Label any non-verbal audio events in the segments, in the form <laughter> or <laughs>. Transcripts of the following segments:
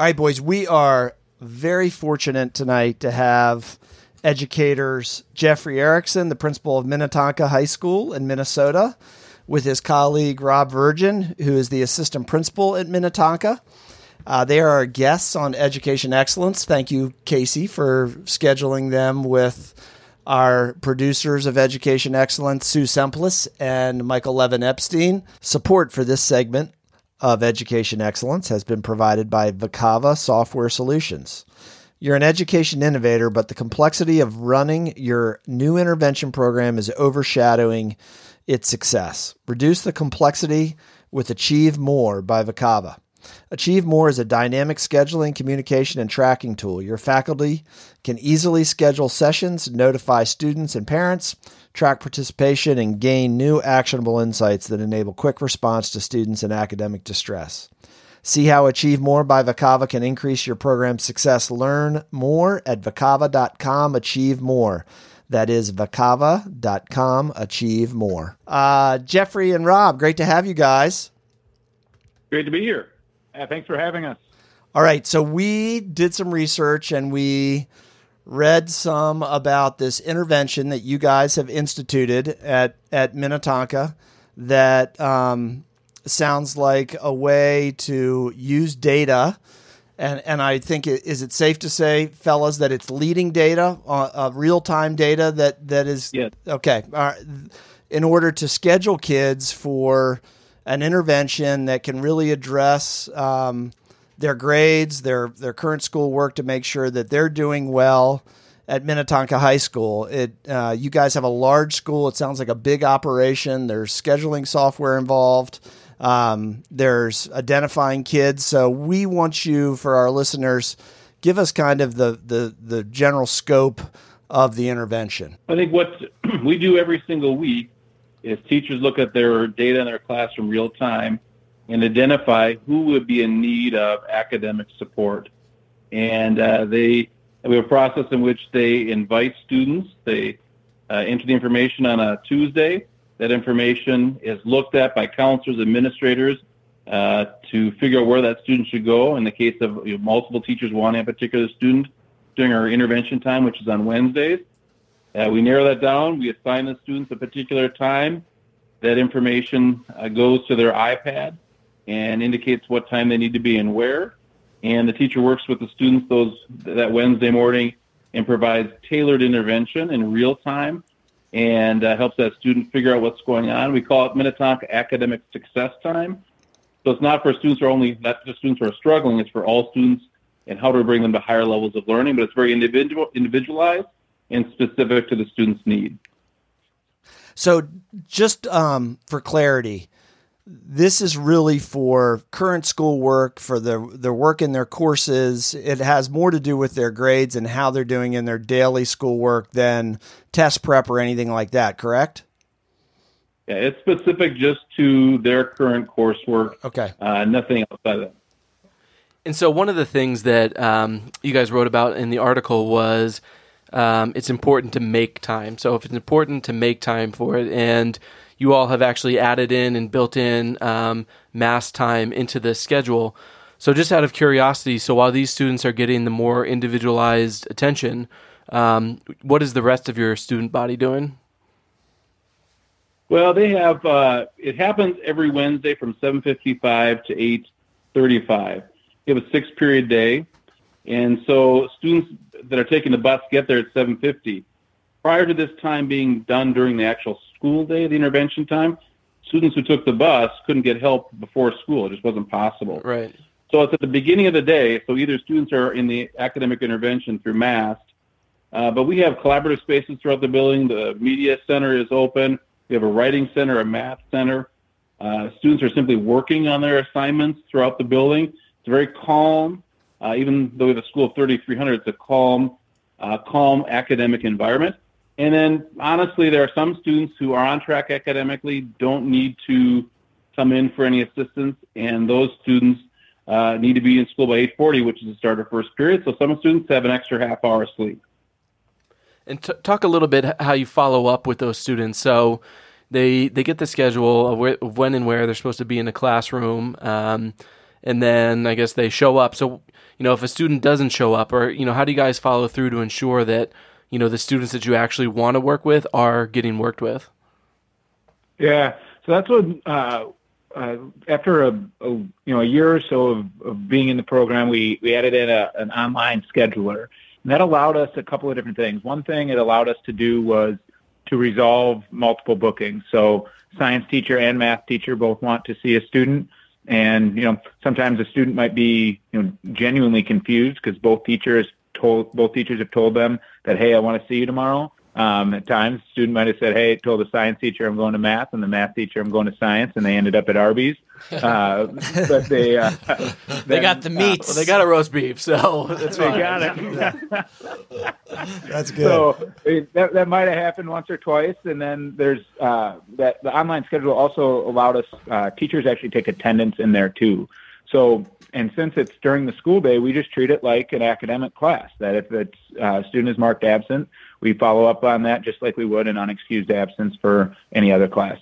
All right, boys, we are very fortunate tonight to have educators Jeffrey Erickson, the principal of Minnetonka High School in Minnesota, with his colleague Rob Virgin, who is the assistant principal at Minnetonka. Uh, they are our guests on Education Excellence. Thank you, Casey, for scheduling them with our producers of Education Excellence, Sue Semplis and Michael Levin Epstein. Support for this segment of Education Excellence has been provided by Vicava Software Solutions. You're an education innovator, but the complexity of running your new intervention program is overshadowing its success. Reduce the complexity with Achieve More by Vicava. Achieve More is a dynamic scheduling, communication, and tracking tool. Your faculty can easily schedule sessions, notify students and parents, track participation, and gain new actionable insights that enable quick response to students in academic distress. See how Achieve More by Vicava can increase your program's success. Learn more at vicava.com. Achieve more. That is vicava.com. Achieve more. Uh, Jeffrey and Rob, great to have you guys. Great to be here. Yeah, thanks for having us. All right. So we did some research and we read some about this intervention that you guys have instituted at, at Minnetonka that um, sounds like a way to use data. And, and I think it, is it safe to say, fellas, that it's leading data, uh, uh, real time data that that is okay. Uh, in order to schedule kids for an intervention that can really address um, their grades, their their current school work to make sure that they're doing well at Minnetonka High School. It uh, you guys have a large school. It sounds like a big operation. There's scheduling software involved. Um, there's identifying kids. So we want you, for our listeners, give us kind of the the the general scope of the intervention. I think what <clears throat> we do every single week is teachers look at their data in their classroom real time and identify who would be in need of academic support. And uh, they we have a process in which they invite students. They uh, enter the information on a Tuesday. That information is looked at by counselors, administrators, uh, to figure out where that student should go. In the case of you know, multiple teachers wanting a particular student during our intervention time, which is on Wednesdays, uh, we narrow that down. We assign the students a particular time. That information uh, goes to their iPad and indicates what time they need to be and where. And the teacher works with the students those that Wednesday morning and provides tailored intervention in real time and uh, helps that student figure out what's going on. We call it Minnetonka Academic Success Time. So it's not for students who are only not just students who are struggling. It's for all students and how to bring them to higher levels of learning. But it's very individual, individualized and specific to the student's need. So, just um, for clarity, this is really for current school work, for their their work in their courses. It has more to do with their grades and how they're doing in their daily schoolwork than test prep or anything like that. Correct? Yeah, it's specific just to their current coursework. Okay. Uh, nothing outside of that. And so, one of the things that um, you guys wrote about in the article was um, it's important to make time. So, if it's important to make time for it, and you all have actually added in and built in um, MAST time into the schedule. So, just out of curiosity, so while these students are getting the more individualized attention, um, what is the rest of your student body doing? Well, they have. Uh, it happens every Wednesday from 7:55 to 8:35. We have a six-period day, and so students that are taking the bus get there at 7:50. Prior to this time being done during the actual school day, the intervention time, students who took the bus couldn't get help before school. It just wasn't possible. Right. So it's at the beginning of the day. So either students are in the academic intervention through MAST, uh, but we have collaborative spaces throughout the building. The media center is open. We have a writing center, a math center. Uh, students are simply working on their assignments throughout the building. It's very calm. Uh, even though we have a school of 3,300, it's a calm, uh, calm academic environment. And then, honestly, there are some students who are on track academically, don't need to come in for any assistance, and those students uh, need to be in school by 8:40, which is the start of first period. So some students have an extra half hour of sleep. And t- talk a little bit how you follow up with those students. So they they get the schedule of, of when and where they're supposed to be in the classroom, um, and then I guess they show up. So, you know, if a student doesn't show up, or you know, how do you guys follow through to ensure that you know the students that you actually want to work with are getting worked with? Yeah, so that's what uh, uh, after a, a, you know a year or so of, of being in the program, we we added in a, an online scheduler, and that allowed us a couple of different things. One thing it allowed us to do was to resolve multiple bookings. So science teacher and math teacher both want to see a student. And, you know, sometimes a student might be, you know, genuinely confused because both teachers told, both teachers have told them that, hey, I want to see you tomorrow. Um, at times, student might have said, "Hey, told the science teacher I'm going to math," and the math teacher I'm going to science, and they ended up at Arby's. <laughs> Uh, but they uh, <laughs> they got the meats. Well, they got a roast beef, so <laughs> that's they fine. got it. That's good. So it, that that might have happened once or twice, and then there's uh, that the online schedule also allowed us uh, teachers actually take attendance in there too. So and since it's during the school day, we just treat it like an academic class. That if it's uh, student is marked absent, we follow up on that just like we would an unexcused absence for any other class.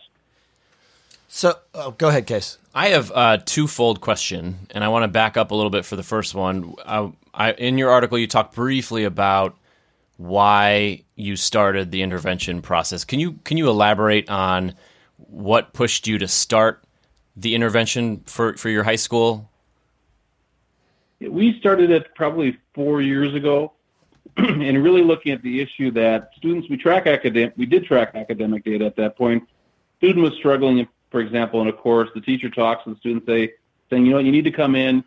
So, oh, go ahead, Case. I have a twofold question, and I want to back up a little bit for the first one. Uh, I, in your article, you talked briefly about why you started the intervention process. Can you can you elaborate on what pushed you to start the intervention for, for your high school? We started it probably four years ago, <clears throat> and really looking at the issue that students we track academic we did track academic data at that point. Student was struggling, for example, in a course. The teacher talks to the student, say, saying, you know, you need to come in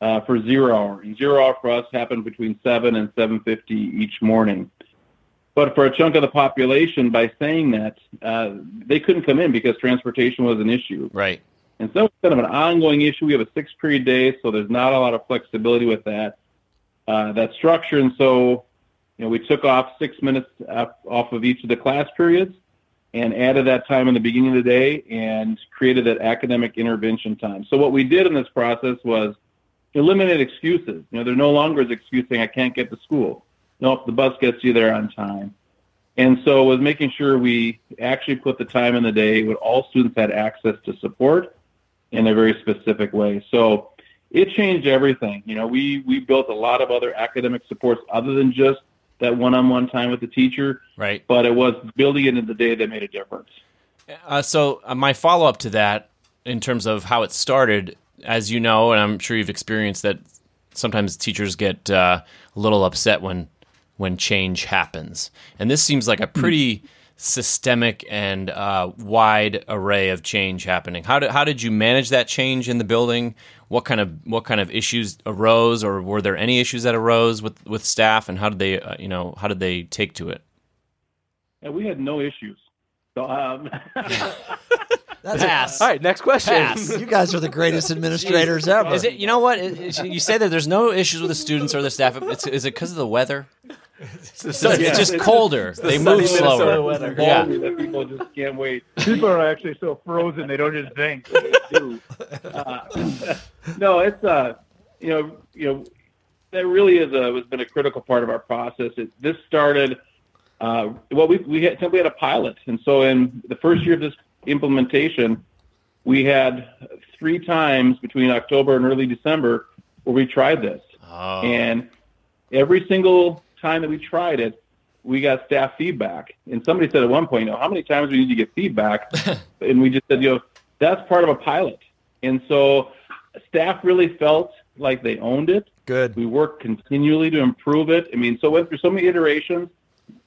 uh, for zero hour. And zero hour for us happened between seven and seven fifty each morning. But for a chunk of the population, by saying that, uh, they couldn't come in because transportation was an issue. Right. And so it's kind of an ongoing issue. We have a six period day, so there's not a lot of flexibility with that uh, that structure. And so, you know, we took off six minutes off of each of the class periods and added that time in the beginning of the day and created that academic intervention time. So what we did in this process was eliminate excuses. You know, there no longer is excuse saying I can't get to school. Nope, the bus gets you there on time. And so was making sure we actually put the time in the day when all students had access to support in a very specific way. So it changed everything. You know, we we built a lot of other academic supports other than just that one-on-one time with the teacher. Right. But it was building it in the day that made a difference. Uh, so uh, my follow up to that, in terms of how it started, as you know, and I'm sure you've experienced that, sometimes teachers get uh, a little upset when when change happens, and this seems like a pretty systemic and uh, wide array of change happening. How did how did you manage that change in the building? What kind of what kind of issues arose, or were there any issues that arose with with staff, and how did they uh, you know how did they take to it? And we had no issues. So um, <laughs> That's Pass. All right, next question. Pass. <laughs> You guys are the greatest administrators ever. Is it? You know what? It- it- you say that there's no issues with the students or the staff. It's, is it because of the weather? So it's just it's- colder. They sunny move Minnesota slower. weather. Yeah. that people just can't wait. People are actually so frozen they don't just think. They do. Uh, <laughs> no, it's uh, you know, you know, that really is a has been a critical part of our process. It, this started. Uh, well, we we had we had a pilot, and so in the first year of this implementation, we had three times between October and early December where we tried this, Oh. and every single time that we tried it, we got staff feedback. And somebody said at one point, you know, how many times do we need to get feedback? <laughs> and we just said, you know, that's part of a pilot. And so staff really felt like they owned it. Good. We worked continually to improve it. I mean, so went through so many iterations,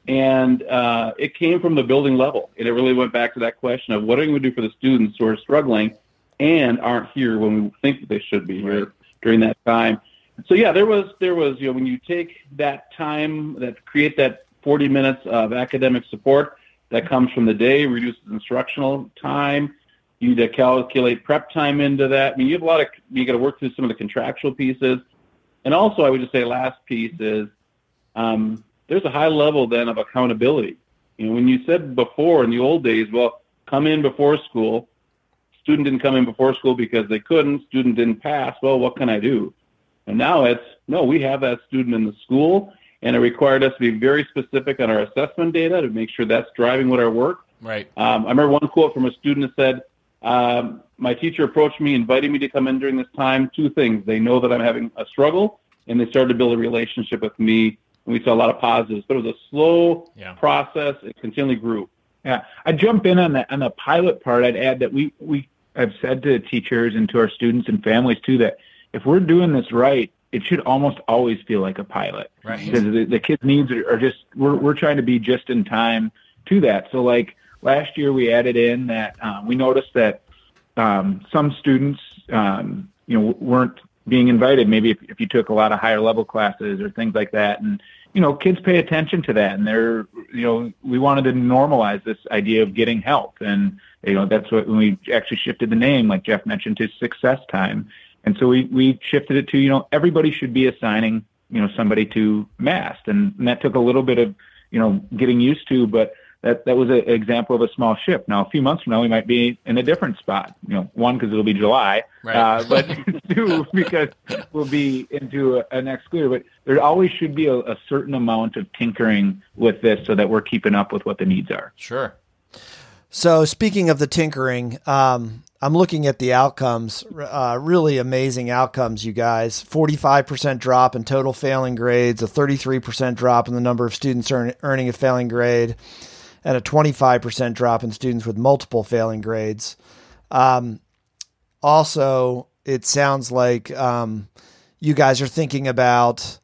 and uh, it came from the building level. And it really went back to that question of what are we going to do for the students who are struggling and aren't here when we think that they should be here during that time. So yeah, there was there was you know when you take that time that create that 40 minutes of academic support that comes from the day reduces instructional time. You need to calculate prep time into that. I mean, you have a lot of you got to work through some of the contractual pieces, and also I would just say last piece is um, there's a high level then of accountability. You know, when you said before in the old days, well, come in before school. Student didn't come in before school because they couldn't. Student didn't pass. Well, what can I do? And now it's no, we have that student in the school, and it required us to be very specific on our assessment data to make sure that's driving what our work. Right. Um, I remember one quote from a student that said, um, my teacher approached me, invited me to come in during this time, two things. They know that I'm having a struggle, and they started to build a relationship with me. And we saw a lot of positives, but it was a slow Yeah. process. It continually grew. Yeah, I jump in on the on the pilot part. I'd add that we we have said to teachers and to our students and families too that if we're doing this right, it should almost always feel like a pilot Right. because the, the kids' needs are, are just we're we're trying to be just in time to that. So like last year, we added in that um, we noticed that um, some students um, you know weren't being invited. Maybe if, if you took a lot of higher level classes or things like that, and you know kids pay attention to that, and they're you know we wanted to normalize this idea of getting help, and you know that's what when we actually shifted the name, like Jeff mentioned, to Success Time, and so we we shifted it to you know everybody should be assigning you know somebody to Mast, and, and that took a little bit of you know getting used to, but that that was an example of a small shift. Now, a few months from now, we might be in a different spot. You know, one because it'll be July, Right. uh, <laughs> but <laughs> two because we'll be into a, a next school year. But there always should be a, a certain amount of tinkering with this so that we're keeping up with what the needs are. Sure. So speaking of the tinkering, um, I'm looking at the outcomes. Uh, really amazing outcomes, you guys. 45% drop in total failing grades, a 33% drop in the number of students earn, earning a failing grade, and a 25% drop in students with multiple failing grades. Um, also, it sounds like um, you guys are thinking about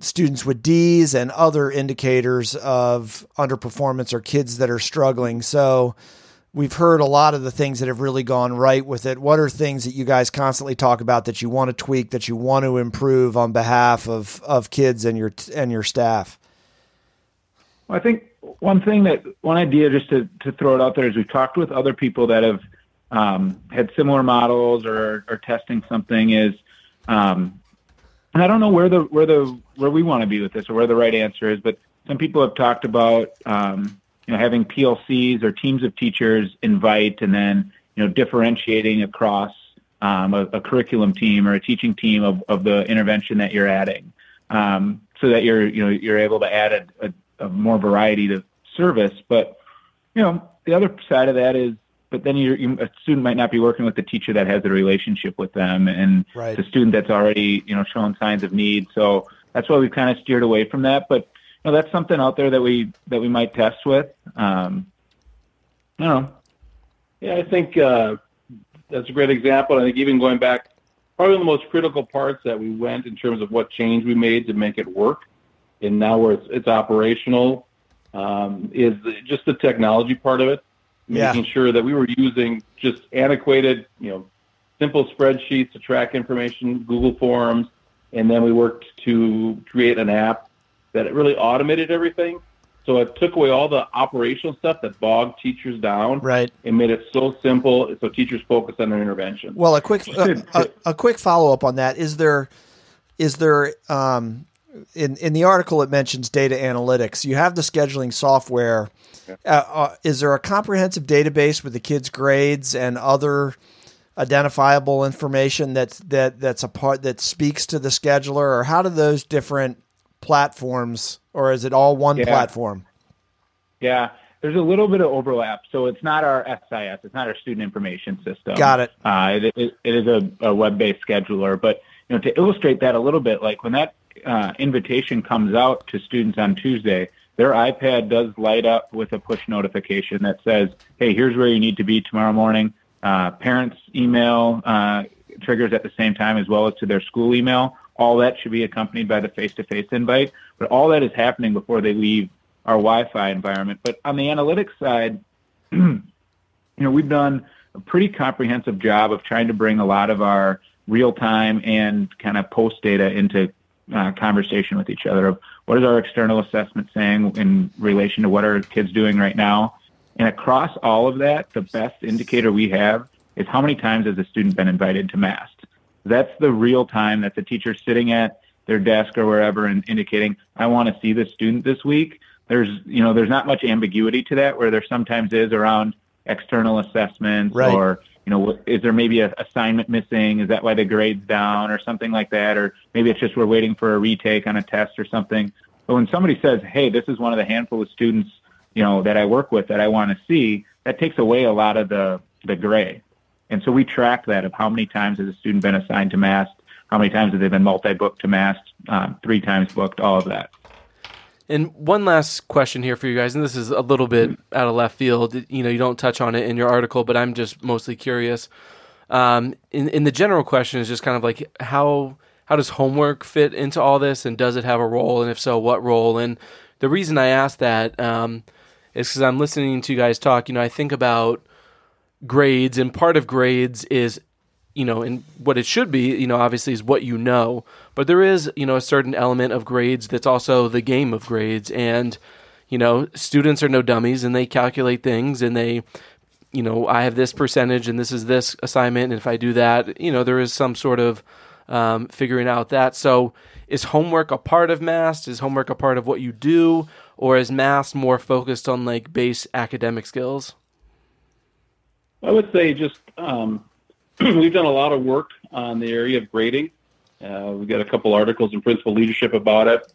students with D's and other indicators of underperformance or kids that are struggling. So we've heard a lot of the things that have really gone right with it. What are things that you guys constantly talk about that you want to tweak, that you want to improve on behalf of, of kids and your and your staff? Well, I think one thing that one idea just to, to throw it out there is we've talked with other people that have um, had similar models or are testing something is, um, and I don't know where the where the where we want to be with this or where the right answer is, but some people have talked about um, you know having PLCs or teams of teachers invite and then you know differentiating across um, a, a curriculum team or a teaching team of, of the intervention that you're adding, um, so that you're you know you're able to add a, a, a more variety to service. But you know the other side of that is, but then you're, you, a student might not be working with the teacher that has a relationship with them, and Right. the student that's already you know showing signs of need. So that's why we've kind of steered away from that. But you know that's something out there that we that we might test with. Um, I don't know. Yeah, I think uh, that's a great example. I think even going back, probably one of the most critical parts that we went in terms of what change we made to make it work, and now where it's, it's operational, um, is the, just the technology part of it. Yeah. Making sure that we were using just antiquated, you know, simple spreadsheets to track information, Google Forms, and then we worked to create an app that it really automated everything. So it took away all the operational stuff that bogged teachers down Right. it made it so simple so teachers focus on their intervention. Well, a quick a, a, a quick follow up on that is there is there um, in in the article it mentions data analytics. You have the scheduling software. Uh, uh, is there a comprehensive database with the kids' grades and other identifiable information that's that that's a part that speaks to the scheduler, or how do those different platforms, or is it all one Yeah. platform? Yeah, there's a little bit of overlap. So it's not our SIS, it's not our student information system. Got it. Uh, it, it, it is a, a web-based scheduler, but you know, to illustrate that a little bit, like when that uh, invitation comes out to students on Tuesday, their iPad does light up with a push notification that says, "Hey, here's where you need to be tomorrow morning." Uh, parents' email uh, triggers at the same time, as well as to their school email. All that should be accompanied by the face-to-face invite, but all that is happening before they leave our Wi-Fi environment. But on the analytics side, <clears throat> you know, we've done a pretty comprehensive job of trying to bring a lot of our real time and kind of post data into uh, conversation with each other of what is our external assessment saying in relation to what are kids doing right now. And across all of that, the best indicator we have is how many times has a student been invited to MAST. That's the real time that the teacher sitting at their desk or wherever and indicating, I want to see this student this week. There's, you know, there's not much ambiguity to that where there sometimes is around external assessments Right. or, you know, is there maybe a assignment missing? Is that why the grade's down or something like that? Or maybe it's just we're waiting for a retake on a test or something. But when somebody says, hey, this is one of the handful of students, you know, that I work with that I want to see, that takes away a lot of the, the gray. And so we track that of how many times has a student been assigned to MAST, how many times have they been multi-booked to MAST, um, three times booked, all of that. And one last question here for you guys, and this is a little bit out of left field. You know, you don't touch on it in your article, but I'm just mostly curious. Um, in, in the general question is just kind of like how how does homework fit into all this, and does it have a role, and if so, what role? And the reason I ask that um, is because I'm listening to you guys talk. You know, I think about grades, and part of grades is you know, and what it should be, you know, obviously is what you know. But there is, you know, a certain element of grades that's also the game of grades. And, you know, students are no dummies and they calculate things and they, you know, I have this percentage and this is this assignment. And if I do that, you know, there is some sort of um, figuring out that. So is homework a part of MAST? Is homework a part of what you do? Or is MAST more focused on like base academic skills? I would say just, um, <clears throat> we've done a lot of work on the area of grading. Uh, we've got a couple articles in principal leadership about it.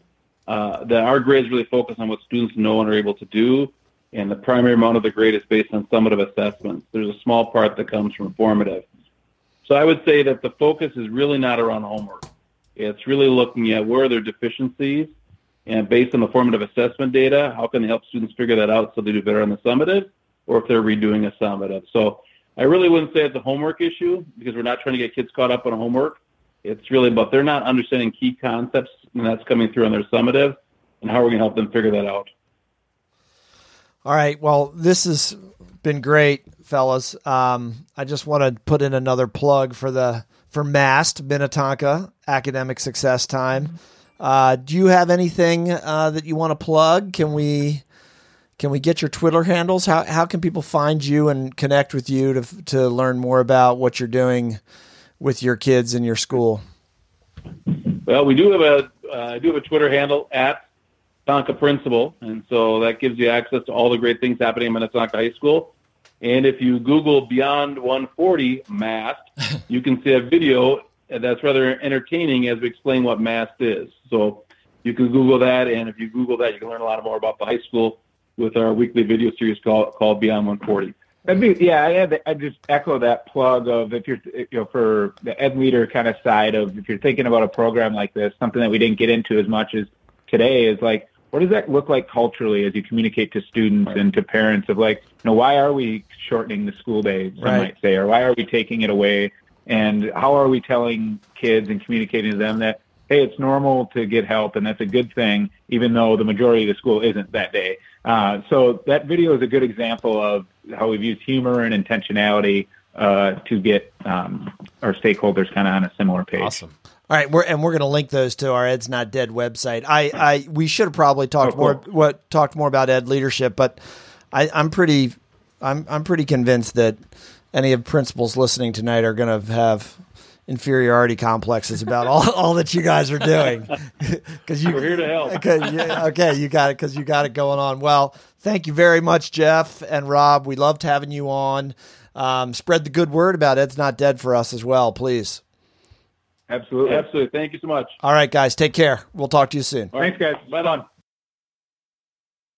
Uh, that our grades really focus on what students know and are able to do, and the primary amount of the grade is based on summative assessments. There's a small part that comes from formative. So I would say that the focus is really not around homework. It's really looking at where are their deficiencies, and based on the formative assessment data, how can they help students figure that out so they do better on the summative, or if they're redoing a summative. So I really wouldn't say it's a homework issue because we're not trying to get kids caught up on homework. It's really about they're not understanding key concepts, and that's coming through on their summative, and how we're going to help them figure that out. All right. Well, this has been great, fellas. Um, I just want to put in another plug for the for MAST Minnetonka Academic Success Time. Uh, do you have anything uh, that you want to plug? Can we can we get your Twitter handles? How how can people find you and connect with you to to learn more about what you're doing with your kids in your school? Well, we do have a uh, do have a Twitter handle at Tonka Principal, and so that gives you access to all the great things happening in Minnetonka High School. And if you Google Beyond 140 MAST, <laughs> you can see a video that's rather entertaining as we explain what MAST is. So you can Google that, and if you Google that, you can learn a lot more about the high school with our weekly video series called, called Beyond 140. Be, yeah, I had I just echo that plug of if you're you know for the ed leader kind of side of if you're thinking about a program like this, something that we didn't get into as much as today is like what does that look like culturally as you communicate to students right. and to parents of like you know why are we shortening the school day some right. might say or why are we taking it away and how are we telling kids and communicating to them that hey it's normal to get help and that's a good thing even though the majority of the school isn't that day uh, so that video is a good example of how we've used humor and intentionality uh, to get um, our stakeholders kind of on a similar page. Awesome. All right, we're, and we're going to link those to our Ed's Not Dead website. I, I we should have probably talked oh, cool. more what talked more about Ed leadership, but I, I'm pretty I'm I'm pretty convinced that any of principals listening tonight are going to have inferiority complexes about all, <laughs> all that you guys are doing <laughs> because you we're here to help. <laughs> Okay, okay, you got it because you got it going on. Well, thank you very much, Jeff and Rob. We loved having you on. Um, spread the good word about Ed's not dead for us as well, please. Absolutely, absolutely. Thank you so much. All right, guys, take care. We'll talk to you soon. Thanks, guys. Bye on.